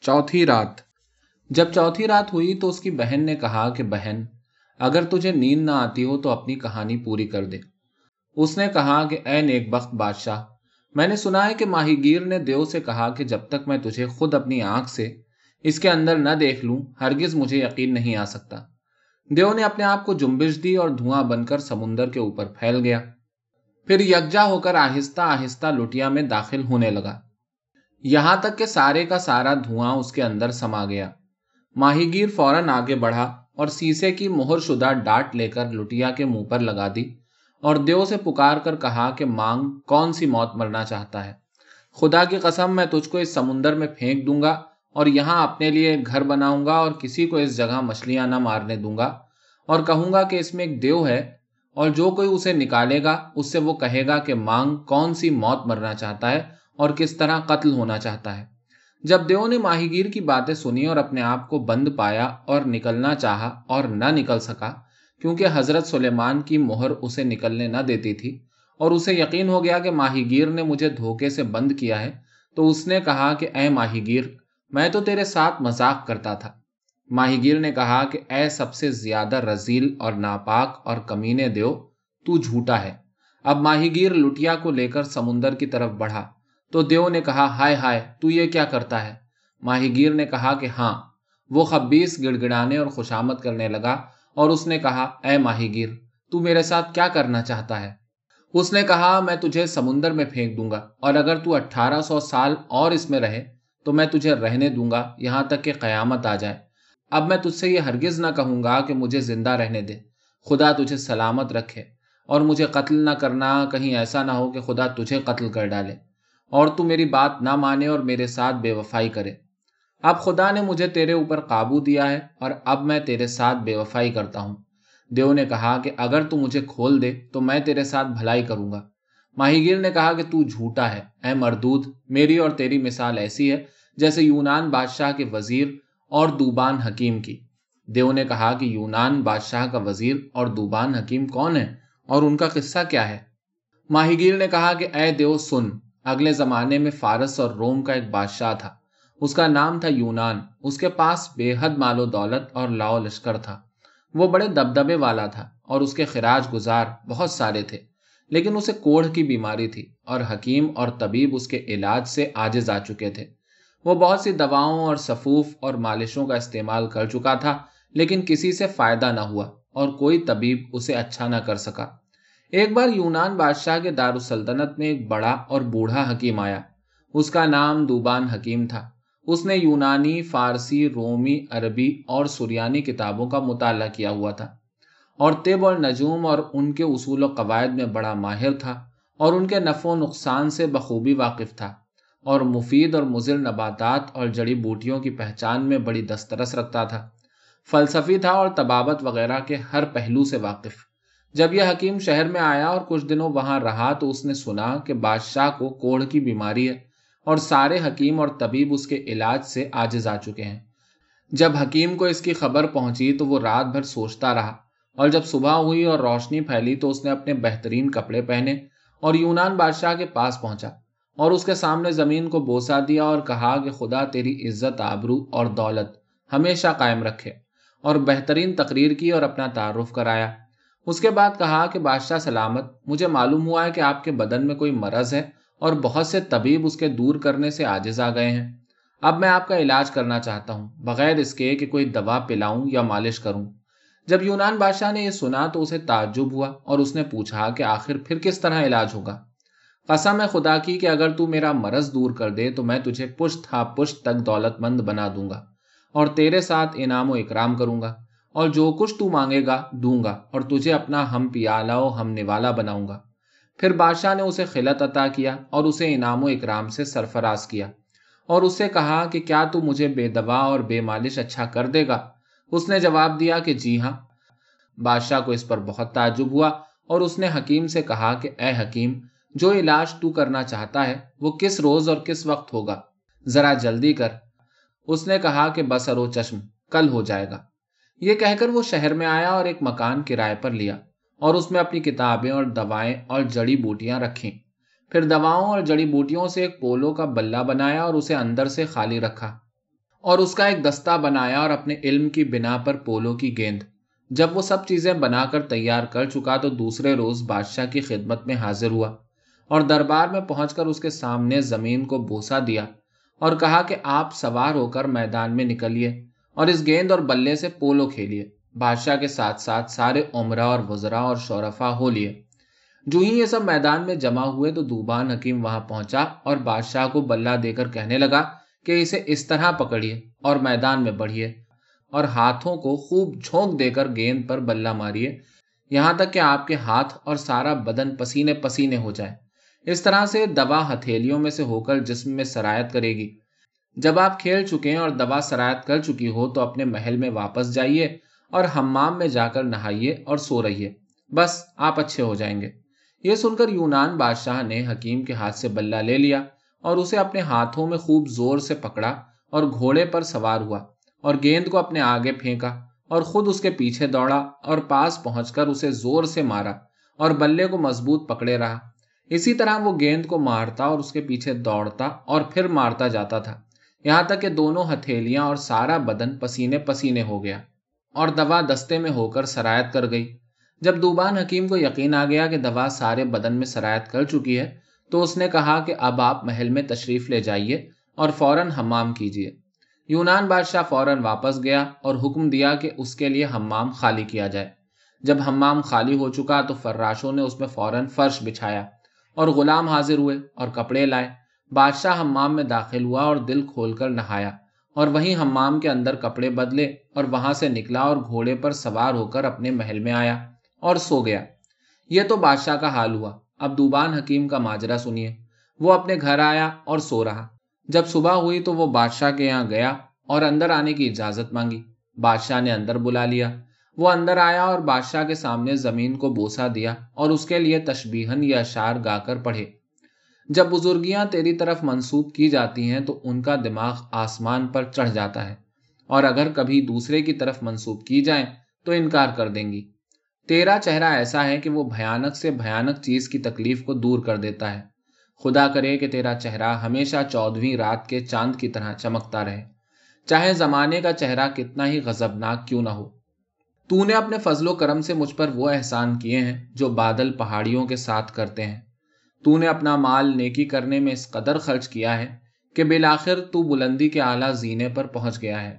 چوتھی رات۔ جب چوتھی رات ہوئی تو اس کی بہن نے کہا کہ بہن، اگر تجھے نیند نہ آتی ہو تو اپنی کہانی پوری کر دے۔ اس نے کہا کہ اے نیک بخت بادشاہ، میں نے سنا ہے کہ ماہی گیر نے دیو سے کہا کہ جب تک میں تجھے خود اپنی آنکھ سے اس کے اندر نہ دیکھ لوں، ہرگز مجھے یقین نہیں آ سکتا۔ دیو نے اپنے آپ کو جنبش دی اور دھواں بن کر سمندر کے اوپر پھیل گیا۔ پھر یکجا ہو کر آہستہ آہستہ لٹیا میں داخل ہونے لگا۔ یہاں تک کہ سارے کا سارا دھواں اس کے اندر سما گیا۔ ماہی گیر فوراً آگے بڑھا اور سیسے کی مہر شدہ ڈانٹ لے کر لٹیا کے منہ پر لگا دی اور دیو سے پکار کر کہا کہ مانگ، کون سی موت مرنا چاہتا ہے؟ خدا کی قسم، میں تجھ کو اس سمندر میں پھینک دوں گا اور یہاں اپنے لیے ایک گھر بناؤں گا اور کسی کو اس جگہ مچھلیاں نہ مارنے دوں گا اور کہوں گا کہ اس میں ایک دیو ہے اور جو کوئی اسے نکالے گا، اس سے وہ کہے گا کہ مانگ، کون سی موت مرنا چاہتا ہے؟ اور کس طرح قتل ہونا چاہتا ہے۔ جب دیو نے ماہی گیر کی باتیں سنی اور اپنے آپ کو بند پایا اور نکلنا چاہا اور نہ نکل سکا، کیونکہ حضرت سلیمان کی مہر اسے نکلنے نہ دیتی تھی، اور اسے یقین ہو گیا کہ ماہی گیر نے مجھے دھوکے سے بند کیا ہے، تو اس نے کہا کہ اے ماہی گیر میں تو تیرے ساتھ مذاق کرتا تھا۔ ماہی گیر نے کہا کہ اے سب سے زیادہ رزیل اور ناپاک اور کمینے دیو، تو جھوٹا ہے۔ اب ماہی گیر لٹیا کو لے کر سمندر کی طرف بڑھا۔ تو دیو نے کہا، ہائے ہائے، تو یہ کیا کرتا ہے؟ ماہی گیر نے کہا کہ ہاں۔ وہ خبیس گڑ گڑانے اور خوشامد کرنے لگا اور اس نے کہا، اے ماہی گیر، تو میرے ساتھ کیا کرنا چاہتا ہے؟ اس نے کہا، میں تجھے سمندر میں پھینک دوں گا اور اگر تو اٹھارہ سو سال اور اس میں رہے، تو میں تجھے رہنے دوں گا یہاں تک کہ قیامت آ جائے۔ اب میں تجھ سے یہ ہرگز نہ کہوں گا کہ مجھے زندہ رہنے دے۔ خدا تجھے سلامت رکھے اور مجھے قتل نہ کرنا کہیں ایسا نہ ہو کہ خدا تجھے قتل کر ڈالے۔ اور تو میری بات نہ مانے اور میرے ساتھ بے وفائی کرے۔ اب خدا نے مجھے تیرے اوپر قابو دیا ہے اور اب میں تیرے ساتھ بے وفائی کرتا ہوں۔ دیو نے کہا کہ اگر تو مجھے کھول دے تو میں تیرے ساتھ بھلائی کروں گا۔ ماہی گیر نے کہا کہ تو جھوٹا ہے، اے مردود، میری اور تیری مثال ایسی ہے جیسے یونان بادشاہ کے وزیر اور دوبان حکیم کی۔ دیو نے کہا کہ یونان بادشاہ کا وزیر اور دوبان حکیم کون ہے اور ان کا قصہ کیا ہے؟ ماہی گیر نے کہا کہ اے دیو، سن۔ اگلے زمانے میں فارس اور روم کا ایک بادشاہ تھا۔ اس کا نام تھا یونان۔ اس کے پاس بے حد مال و دولت اور لاؤ لشکر تھا۔ وہ بڑے دبدبے والا تھا اور اس کے خراج گزار بہت سارے تھے۔ لیکن اسے کوڑھ کی بیماری تھی اور حکیم اور طبیب اس کے علاج سے آجز آ چکے تھے۔ وہ بہت سی دواؤں اور سفوف اور مالشوں کا استعمال کر چکا تھا، لیکن کسی سے فائدہ نہ ہوا اور کوئی طبیب اسے اچھا نہ کر سکا۔ ایک بار یونان بادشاہ کے دارالسلطنت میں ایک بڑا اور بوڑھا حکیم آیا۔ اس کا نام دوبان حکیم تھا۔ اس نے یونانی، فارسی، رومی، عربی اور سریانی کتابوں کا مطالعہ کیا ہوا تھا۔ اور طب اور نجوم اور ان کے اصول و قواعد میں بڑا ماہر تھا اور ان کے نفع و نقصان سے بخوبی واقف تھا۔ اور مفید اور مضر نباتات اور جڑی بوٹیوں کی پہچان میں بڑی دسترس رکھتا تھا۔ فلسفی تھا اور طبابت وغیرہ کے ہر پہلو سے واقف۔ جب یہ حکیم شہر میں آیا اور کچھ دنوں وہاں رہا تو اس نے سنا کہ بادشاہ کو کوڑھ کی بیماری ہے اور سارے حکیم اور طبیب اس کے علاج سے آجز آ چکے ہیں۔ جب حکیم کو اس کی خبر پہنچی تو وہ رات بھر سوچتا رہا اور جب صبح ہوئی اور روشنی پھیلی تو اس نے اپنے بہترین کپڑے پہنے اور یونان بادشاہ کے پاس پہنچا اور اس کے سامنے زمین کو بوسا دیا اور کہا کہ خدا تیری عزت، آبرو اور دولت ہمیشہ قائم رکھے اور بہترین تقریر کی اور اپنا تعارف کرایا۔ اس کے بعد کہا کہ بادشاہ سلامت، مجھے معلوم ہوا ہے کہ آپ کے بدن میں کوئی مرض ہے اور بہت سے طبیب اس کے دور کرنے سے آجز آ گئے ہیں۔ اب میں آپ کا علاج کرنا چاہتا ہوں، بغیر اس کے کہ کوئی دوا پلاؤں یا مالش کروں۔ جب یونان بادشاہ نے یہ سنا تو اسے تعجب ہوا اور اس نے پوچھا کہ آخر پھر کس طرح علاج ہوگا۔ قسم ہے خدا کی کہ اگر تو میرا مرض دور کر دے تو میں تجھے پشت ہا پشت تک دولت مند بنا دوں گا اور تیرے ساتھ انعام و اکرام کروں گا۔ اور جو کچھ تو مانگے گا دوں گا اور تجھے اپنا ہم پیالہ و ہم نوالا بناؤں گا۔ پھر بادشاہ نے اسے خلت عطا کیا اور اسے انعام و اکرام سے سرفراز کیا۔ اور اس سے کہا کہ کیا تو مجھے بے دوا اور بے مالش اچھا کر دے گا؟ اس نے جواب دیا کہ جی ہاں۔ بادشاہ کو اس پر بہت تعجب ہوا اور اس نے حکیم سے کہا کہ اے حکیم، جو علاج تو کرنا چاہتا ہے، وہ کس روز اور کس وقت ہوگا؟ ذرا جلدی کر۔ اس نے کہا کہ بسرو چشم، کل ہو جائے گا۔ یہ کہہ کر وہ شہر میں آیا اور ایک مکان کرائے پر لیا اور اس میں اپنی کتابیں اور دوائیں اور جڑی بوٹیاں رکھیں۔ پھر دواؤں اور جڑی بوٹیوں سے ایک پولو کا بلہ بنایا اور اسے اندر سے خالی رکھا اور اس کا ایک دستہ بنایا اور اپنے علم کی بنا پر پولو کی گیند۔ جب وہ سب چیزیں بنا کر تیار کر چکا تو دوسرے روز بادشاہ کی خدمت میں حاضر ہوا اور دربار میں پہنچ کر اس کے سامنے زمین کو بوسا دیا اور کہا کہ آپ سوار ہو کر میدان میں نکلیے۔ اور اس گیند اور بلے سے پولو کھیلیے۔ بادشاہ کے ساتھ ساتھ سارے عمرہ اور وزرا اور شورفا ہو لیے۔ جو ہی یہ سب میدان میں جمع ہوئے تو دوبان حکیم وہاں پہنچا اور بادشاہ کو بلہ دے کر کہنے لگا کہ اسے اس طرح پکڑیے اور میدان میں بڑھیے اور ہاتھوں کو خوب جھونک دے کر گیند پر بلہ ماریے۔ یہاں تک کہ آپ کے ہاتھ اور سارا بدن پسینے پسینے ہو جائے۔ اس طرح سے دوا ہتھیلیوں میں سے ہو کر جسم میں سرایت کرے گی۔ جب آپ کھیل چکے ہیں اور دوا سرایت کر چکی ہو تو اپنے محل میں واپس جائیے اور ہمام میں جا کر نہائیے اور سو رہیے۔ بس، آپ اچھے ہو جائیں گے۔ یہ سن کر یونان بادشاہ نے حکیم کے ہاتھ سے بلہ لے لیا اور اسے اپنے ہاتھوں میں خوب زور سے پکڑا اور گھوڑے پر سوار ہوا اور گیند کو اپنے آگے پھینکا اور خود اس کے پیچھے دوڑا اور پاس پہنچ کر اسے زور سے مارا اور بلے کو مضبوط پکڑے رہا۔ اسی طرح وہ گیند کو مارتا اور اس کے پیچھے دوڑتا اور پھر مارتا جاتا تھا۔ یہاں تک کہ دونوں ہتھیلیاں اور سارا بدن پسینے پسینے ہو گیا اور دوا دستے میں ہو کر سرایت کر گئی۔ جب دوبان حکیم کو یقین آ گیا کہ دوا سارے بدن میں سرایت کر چکی ہے، تو اس نے کہا کہ اب آپ محل میں تشریف لے جائیے اور فوراً ہمام کیجیے۔ یونان بادشاہ فوراً واپس گیا اور حکم دیا کہ اس کے لیے ہمام خالی کیا جائے۔ جب ہمام خالی ہو چکا تو فراشوں نے اس میں فوراً فرش بچھایا اور غلام حاضر ہوئے اور کپڑے لائے۔ بادشاہ ہمام میں داخل ہوا اور دل کھول کر نہایا اور وہیں ہمام کے اندر کپڑے بدلے اور وہاں سے نکلا اور گھوڑے پر سوار ہو کر اپنے محل میں آیا اور سو گیا۔ یہ تو بادشاہ کا حال ہوا۔ اب دوبان حکیم کا ماجرا سنیے۔ وہ اپنے گھر آیا اور سو رہا۔ جب صبح ہوئی تو وہ بادشاہ کے یہاں گیا اور اندر آنے کی اجازت مانگی۔ بادشاہ نے اندر بلا لیا۔ وہ اندر آیا اور بادشاہ کے سامنے زمین کو بوسا دیا اور اس کے لیے تشبیہن یا اشار گا کر پڑھے۔ جب بزرگیاں تیری طرف منسوب کی جاتی ہیں تو ان کا دماغ آسمان پر چڑھ جاتا ہے۔ اور اگر کبھی دوسرے کی طرف منسوب کی جائیں تو انکار کر دیں گی۔ تیرا چہرہ ایسا ہے کہ وہ بھیانک سے بھیانک چیز کی تکلیف کو دور کر دیتا ہے۔ خدا کرے کہ تیرا چہرہ ہمیشہ چودہویں رات کے چاند کی طرح چمکتا رہے۔ چاہے زمانے کا چہرہ کتنا ہی غزبناک کیوں نہ ہو۔ تو نے اپنے فضل و کرم سے مجھ پر وہ احسان کیے ہیں جو بادل پہاڑیوں کے ساتھ کرتے ہیں۔ تو نے اپنا مال نیکی کرنے میں اس قدر خرچ کیا ہے کہ بالآخر تو بلندی کے اعلیٰ زینے پر پہنچ گیا ہے۔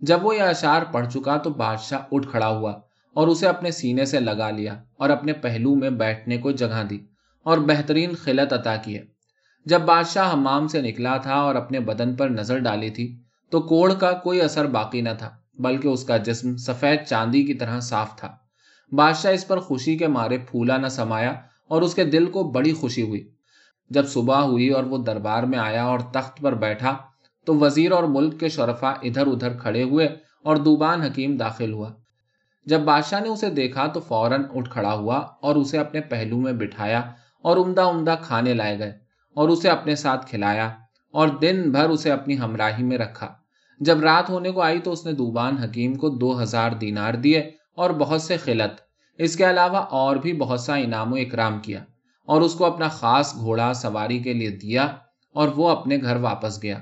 جب وہ یہ اشار پڑھ چکا تو بادشاہ اٹھ کھڑا ہوا اور اسے اپنے سینے سے لگا لیا اور اپنے پہلو میں بیٹھنے کو جگہ دی اور بہترین خلت عطا کیے جب بادشاہ حمام سے نکلا تھا اور اپنے بدن پر نظر ڈالی تھی تو کوڑ کا کوئی اثر باقی نہ تھا، بلکہ اس کا جسم سفید چاندی کی طرح صاف تھا۔ بادشاہ اس پر خوشی کے مارے پھولا نہ سمایا اور اس کے دل کو بڑی خوشی ہوئی۔ جب صبح ہوئی اور وہ دربار میں آیا اور تخت پر بیٹھا، تو وزیر اور ملک کے شرفا ادھر ادھر کھڑے ہوئے اور دوبان حکیم داخل ہوا۔ جب بادشاہ نے اسے دیکھا، تو فوراً اٹھ کھڑا ہوا اور اسے اپنے پہلو میں بٹھایا اور عمدہ عمدہ کھانے لائے گئے اور اسے اپنے ساتھ کھلایا اور دن بھر اسے اپنی ہمراہی میں رکھا۔ جب رات ہونے کو آئی، تو اس نے دوبان حکیم کو دو ہزار دینار دیے اور بہت سے خلت اس کے علاوہ اور بھی بہت سا انعام و اکرام کیا اور اس کو اپنا خاص گھوڑا سواری کے لیے دیا اور وہ اپنے گھر واپس گیا۔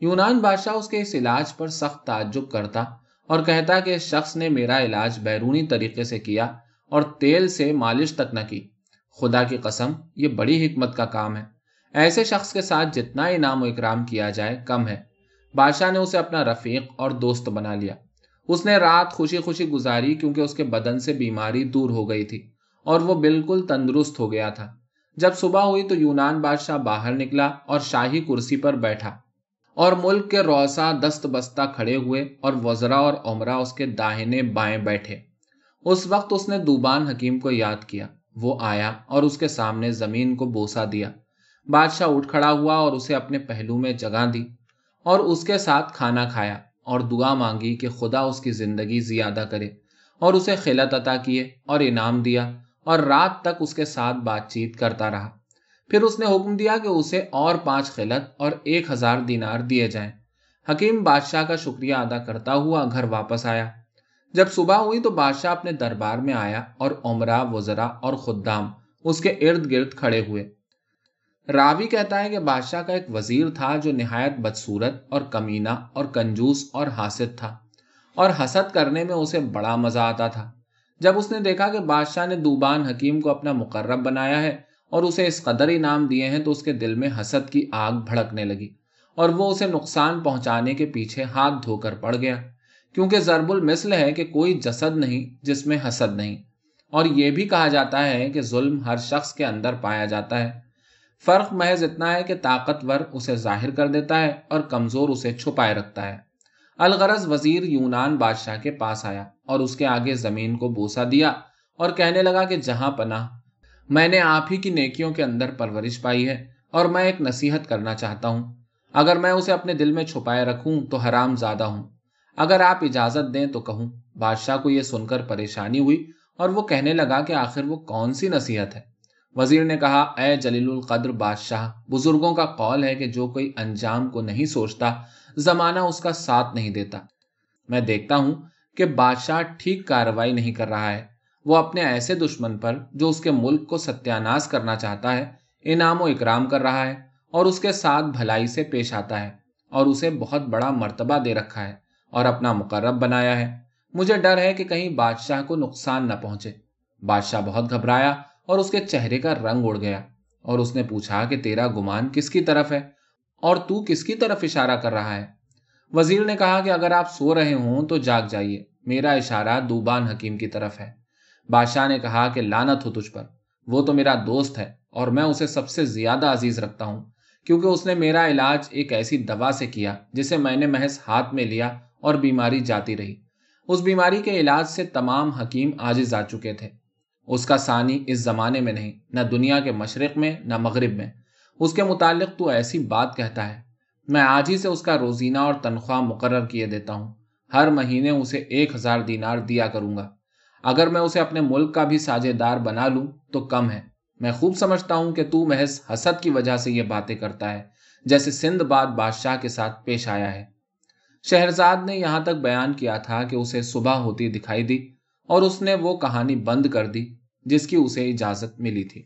یونان بادشاہ اس کے اس علاج پر سخت تعجب کرتا اور کہتا کہ اس شخص نے میرا علاج بیرونی طریقے سے کیا اور تیل سے مالش تک نہ کی۔ خدا کی قسم، یہ بڑی حکمت کا کام ہے۔ ایسے شخص کے ساتھ جتنا انعام و اکرام کیا جائے، کم ہے۔ بادشاہ نے اسے اپنا رفیق اور دوست بنا لیا۔ اس نے رات خوشی خوشی گزاری کیونکہ اس کے بدن سے بیماری دور ہو گئی تھی اور وہ بالکل تندرست ہو گیا تھا۔ جب صبح ہوئی تو یونان بادشاہ باہر نکلا اور شاہی کرسی پر بیٹھا اور ملک کے روسا دست بستہ کھڑے ہوئے اور وزرا اور عمرہ اس کے داہنے بائیں بیٹھے۔ اس وقت اس نے دوبان حکیم کو یاد کیا۔ وہ آیا اور اس کے سامنے زمین کو بوسا دیا۔ بادشاہ اٹھ کھڑا ہوا اور اسے اپنے پہلو میں جگہ دی اور اس کے ساتھ کھانا کھایا۔ اور دعا مانگی کہ خدا اس کی زندگی زیادہ کرے اور اسے خلت عطا کیے اور انعام دیا اور رات تک اس کے ساتھ بات چیت کرتا رہا۔ پھر اس نے حکم دیا کہ اسے اور پانچ خلت اور ایک ہزار دینار دیے جائیں۔ حکیم بادشاہ کا شکریہ ادا کرتا ہوا گھر واپس آیا۔ جب صبح ہوئی تو بادشاہ اپنے دربار میں آیا اور عمرہ وزرا اور خدام اس کے ارد گرد کھڑے ہوئے۔ راوی کہتا ہے کہ بادشاہ کا ایک وزیر تھا جو نہایت بدصورت اور کمینہ اور کنجوس اور حاسد تھا اور حسد کرنے میں اسے بڑا مزہ آتا تھا۔ جب اس نے دیکھا کہ بادشاہ نے دوبان حکیم کو اپنا مقرب بنایا ہے اور اسے اس قدر انعام دیے ہیں تو اس کے دل میں حسد کی آگ بھڑکنے لگی اور وہ اسے نقصان پہنچانے کے پیچھے ہاتھ دھو کر پڑ گیا۔ کیونکہ ضرب المثل ہے کہ کوئی جسد نہیں جس میں حسد نہیں۔ اور یہ بھی کہا جاتا ہے کہ ظلم ہر شخص کے اندر پایا جاتا ہے۔ فرق محض اتنا ہے کہ طاقتور اسے ظاہر کر دیتا ہے اور کمزور اسے چھپائے رکھتا ہے۔ الغرض وزیر یونان بادشاہ کے پاس آیا اور اس کے آگے زمین کو بوسا دیا اور کہنے لگا کہ جہاں پناہ، میں نے آپ ہی کی نیکیوں کے اندر پرورش پائی ہے اور میں ایک نصیحت کرنا چاہتا ہوں۔ اگر میں اسے اپنے دل میں چھپائے رکھوں تو حرام زیادہ ہوں۔ اگر آپ اجازت دیں تو کہوں۔ بادشاہ کو یہ سن کر پریشانی ہوئی اور وہ کہنے لگا کہ آخر وہ کون سی نصیحت ہے؟ وزیر نے کہا، اے جلیل القدر بادشاہ، بزرگوں کا قول ہے کہ جو کوئی انجام کو نہیں سوچتا، زمانہ اس کا ساتھ نہیں دیتا۔ میں دیکھتا ہوں کہ بادشاہ ٹھیک کاروائی نہیں کر رہا ہے۔ وہ اپنے ایسے دشمن پر جو اس کے ملک کو ستیاناس کرنا چاہتا ہے، انعام و اکرام کر رہا ہے اور اس کے ساتھ بھلائی سے پیش آتا ہے اور اسے بہت بڑا مرتبہ دے رکھا ہے اور اپنا مقرب بنایا ہے۔ مجھے ڈر ہے کہ کہیں بادشاہ کو نقصان نہ پہنچے۔ بادشاہ بہت گھبرایا اور اس کے چہرے کا رنگ اڑ گیا اور اس نے پوچھا کہ تیرا گمان کس کی طرف ہے اور تو کس کی طرف اشارہ کر رہا ہے؟ وزیر نے کہا کہ اگر آپ سو رہے ہوں تو جاگ جائیے، میرا اشارہ دوبان حکیم کی طرف ہے۔ بادشاہ نے کہا کہ لانت ہو تجھ پر، وہ تو میرا دوست ہے اور میں اسے سب سے زیادہ عزیز رکھتا ہوں، کیونکہ اس نے میرا علاج ایک ایسی دوا سے کیا جسے میں نے محض ہاتھ میں لیا اور بیماری جاتی رہی۔ اس بیماری کے علاج سے تمام حکیم آجز آ چکے تھے۔ اس کا ثانی اس زمانے میں نہیں، نہ دنیا کے مشرق میں، نہ مغرب میں۔ اس کے متعلق تو ایسی بات کہتا ہے۔ میں آج ہی سے اس کا روزینہ اور تنخواہ مقرر کیے دیتا ہوں۔ ہر مہینے اسے ایک ہزار دینار دیا کروں گا۔ اگر میں اسے اپنے ملک کا بھی ساجے دار بنا لوں تو کم ہے۔ میں خوب سمجھتا ہوں کہ تو محض حسد کی وجہ سے یہ باتیں کرتا ہے، جیسے سندھ باد بادشاہ کے ساتھ پیش آیا ہے۔ شہرزاد نے یہاں تک بیان کیا تھا کہ اسے صبح ہوتی دکھائی دی اور اس نے وہ کہانی بند کر دی۔ جس کی اسے اجازت ملی تھی۔